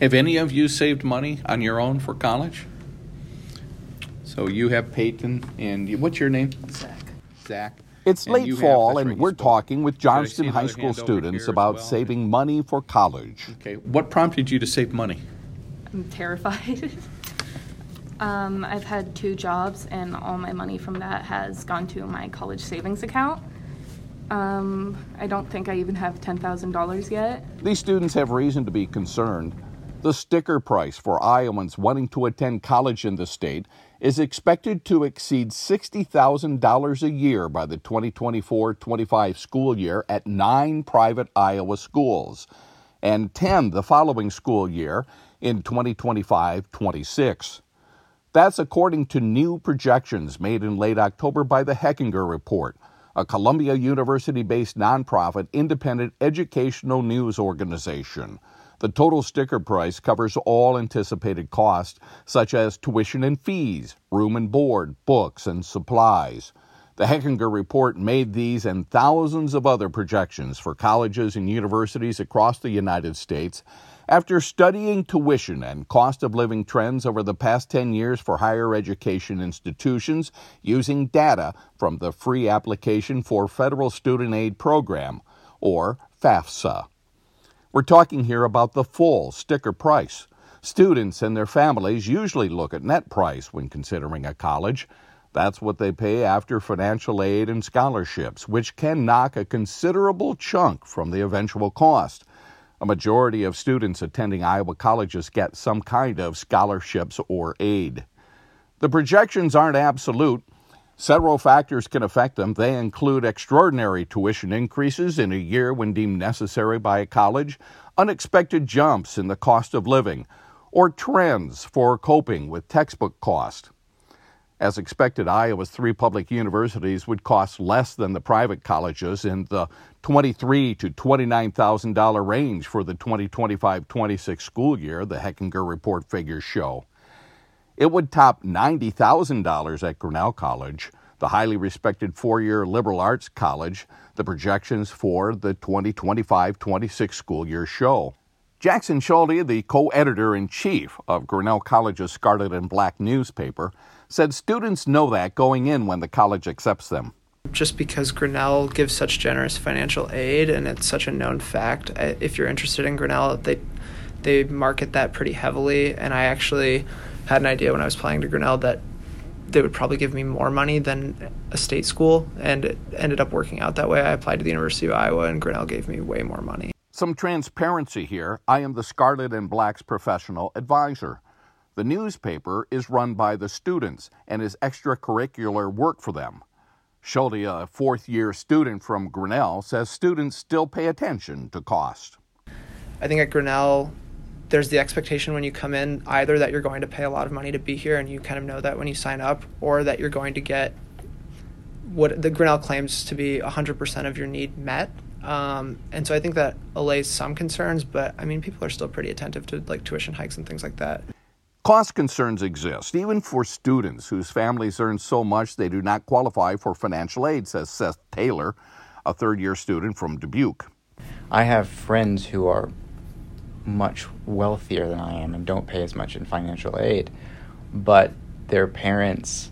Have any of you saved money on your own for college? So you have Peyton, and you, what's your name? Zach. Zach. It's And late you have- fall, and we're spoke. talking with Did I see Johnston High School students about well? saving money for college. Okay. What prompted you to save money? I'm terrified. um, I've had two jobs, and all my money from that has gone to my college savings account. Um, I don't think I even have $10,000 yet. These students have reason to be concerned. The sticker price for Iowans wanting to attend college in the state is expected to exceed $60,000 a year by the 2024 25 school year at nine private Iowa schools, and 10 the following school year in 2025 26. That's according to new projections made in late October by the Hechinger Report, a Columbia University based nonprofit independent educational news organization. The total sticker price covers all anticipated costs, such as tuition and fees, room and board, books, and supplies. The Hechinger Report made these and thousands of other projections for colleges and universities across the United States after studying tuition and cost of living trends over the past 10 years for higher education institutions using data from the Free Application for Federal Student Aid Program, or FAFSA. We're talking here about the full sticker price. Students and their families usually look at net price when considering a college. That's what they pay after financial aid and scholarships, which can knock a considerable chunk from the eventual cost. A majority of students attending Iowa colleges get some kind of scholarships or aid. The projections aren't absolute. Several factors can affect them. They include extraordinary tuition increases in a year when deemed necessary by a college, unexpected jumps in the cost of living, or trends for coping with textbook cost. As expected, Iowa's three public universities would cost less than the private colleges in the twenty-three to twenty-nine thousand dollar range for the 2025-26 school year. The Hechinger report figures show. It would top $90,000 at Grinnell College, the highly respected four year liberal arts college, the projections for the 2025 26 school year show. Jackson Schulte, the co editor in chief of Grinnell College's Scarlet and Black newspaper, said students know that going in when the college accepts them. just because Grinnell gives such generous financial aid and it's such a known fact. If you're interested in Grinnell, they they market that pretty heavily. And I actually had an idea when I was applying to Grinnell that they would probably give me more money than a state school, and it ended up working out that way. I applied to the University of Iowa, and Grinnell gave me way more money. Some transparency here. I am the Scarlet and Black's professional advisor. The newspaper is run by the students and is extracurricular work for them. Schulte, a fourth year student from Grinnell, says students still pay attention to cost. I think at Grinnell, there's the expectation when you come in either that you're going to pay a lot of money to be here, and you kind of know that when you sign up, or that you're going to get what the Grinnell claims to be 100% of your need met. Um, and so I think that allays some concerns, but I mean, people are still pretty attentive to like tuition hikes and things like that. Cost concerns exist, even for students whose families earn so much they do not qualify for financial aid, says Seth Taylor, a third year student from Dubuque. I have friends who are much wealthier than I am and don't pay as much in financial aid, but their parents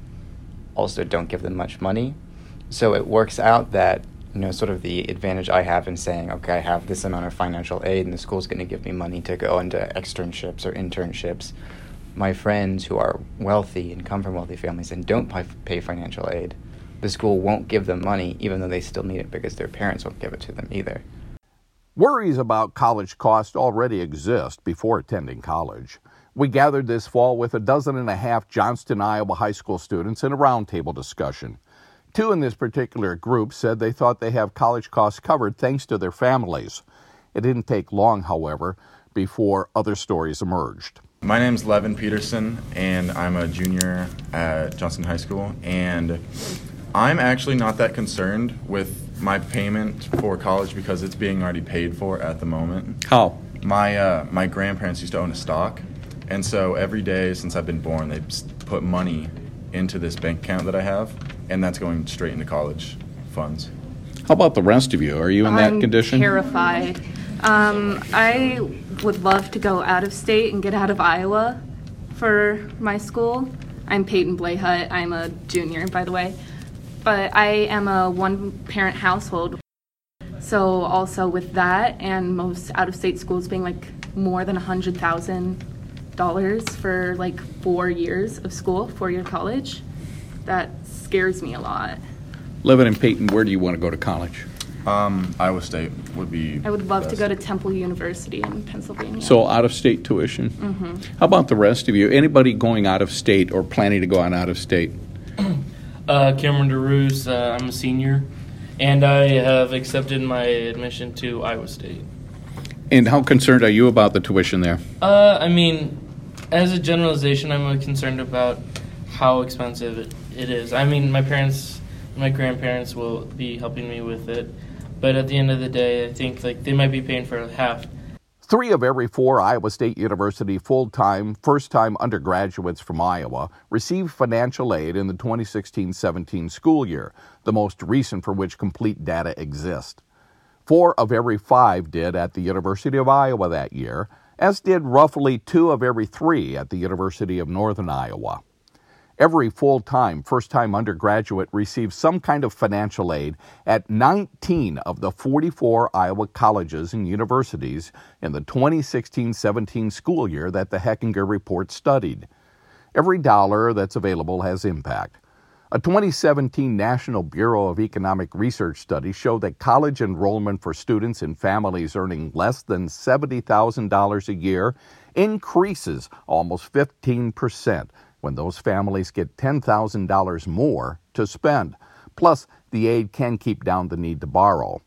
also don't give them much money. So it works out that, you know, sort of the advantage I have in saying, okay, I have this amount of financial aid and the school's going to give me money to go into externships or internships. My friends who are wealthy and come from wealthy families and don't pay financial aid, the school won't give them money even though they still need it because their parents won't give it to them either. Worries about college costs already exist before attending college. We gathered this fall with a dozen and a half Johnston, Iowa high school students in a roundtable discussion. Two in this particular group said they thought they have college costs covered thanks to their families. It didn't take long, however, before other stories emerged. My name is Levin Peterson, and I'm a junior at Johnston High School. And I'm actually not that concerned with my payment for college because it's being already paid for at the moment. How? My uh, my grandparents used to own a stock, and so every day since I've been born, they put money into this bank account that I have, and that's going straight into college funds. How about the rest of you? Are you in that I'm condition? terrified. Um, I would love to go out of state and get out of Iowa for my school. I'm Peyton Blayhut. I'm a junior, by the way. But I am a one parent household. So, also with that, and most out of state schools being like more than $100,000 for like four years of school, four year college, that scares me a lot. Living in Peyton, where do you want to go to college? Um, Iowa State would be. I would love to go to Temple University in Pennsylvania. So out of state tuition. How about the rest of you? Anybody going out of state or planning to go on out of state? Uh, Cameron DeRuse, uh, I'm a senior, and I have accepted my admission to Iowa State. And how concerned are you about the tuition there? Uh, I mean, as a generalization, I'm concerned about how expensive it, it is. I mean, my parents, my grandparents will be helping me with it, but at the end of the day, I think like they might be paying for half. Three of every four Iowa State University full time, first time undergraduates from Iowa received financial aid in the 2016 17 school year, the most recent for which complete data exist. Four of every five did at the University of Iowa that year, as did roughly two of every three at the University of Northern Iowa. Every full time, first time undergraduate receives some kind of financial aid at 19 of the 44 Iowa colleges and universities in the 2016 17 school year that the Hechinger Report studied. Every dollar that's available has impact. A 2017 National Bureau of Economic Research study showed that college enrollment for students in families earning less than $70,000 a year increases almost 15% when those families get $10,000 more to spend. Plus, the aid can keep down the need to borrow.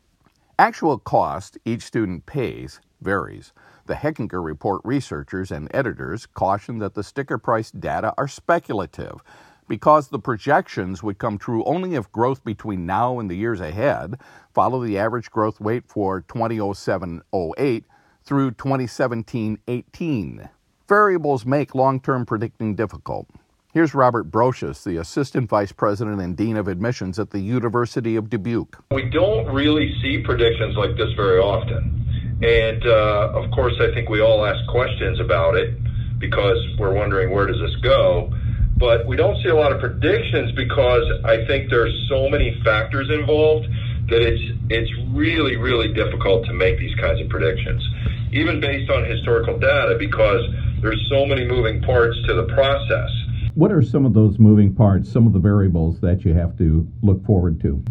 Actual cost each student pays varies. The Hechinger Report researchers and editors caution that the sticker price data are speculative because the projections would come true only if growth between now and the years ahead follow the average growth rate for 2007 08 through 2017 18. Variables make long term predicting difficult. Here's Robert Brocious, the Assistant Vice President and Dean of Admissions at the University of Dubuque. We don't really see predictions like this very often. And uh, of course, I think we all ask questions about it because we're wondering where does this go. But we don't see a lot of predictions because I think there's so many factors involved that it's it's really really difficult to make these kinds of predictions, even based on historical data, because there's so many moving parts to the process. What are some of those moving parts, some of the variables that you have to look forward to?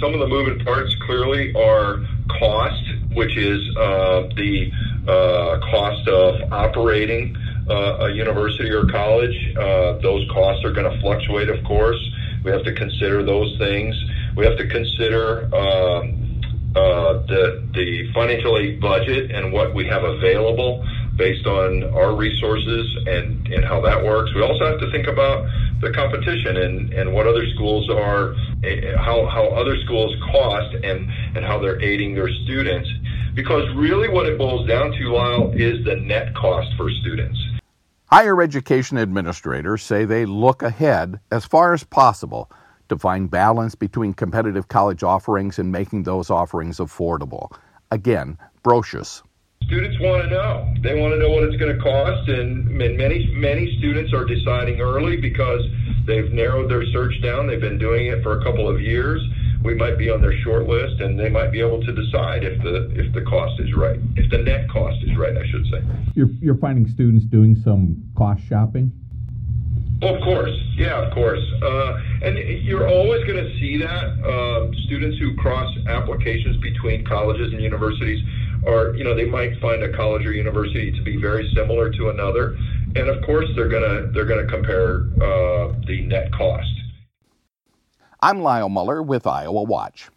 Some of the moving parts clearly are cost, which is uh, the uh, cost of operating uh, a university or college. Uh, those costs are going to fluctuate, of course. We have to consider those things. We have to consider um, uh, the the financial aid budget and what we have available based on our resources and, and how that works. We also have to think about the competition and, and what other schools are, eh, how, how other schools cost and, and how they're aiding their students. Because really what it boils down to, Lyle, is the net cost for students. Higher education administrators say they look ahead as far as possible to find balance between competitive college offerings and making those offerings affordable. Again, Brocious. Students want to know. They want to know what it's going to cost, and many many students are deciding early because they've narrowed their search down. They've been doing it for a couple of years. We might be on their short list, and they might be able to decide if the if the cost is right, if the net cost is right, I should say. You're, you're finding students doing some cost shopping? Of course, yeah, of course, uh, and you're always going to see that uh, students who cross applications between colleges and universities are, you know, they might find a college or university to be very similar to another, and of course they're gonna they're gonna compare uh, the net cost. I'm Lyle Muller with IowaWatch.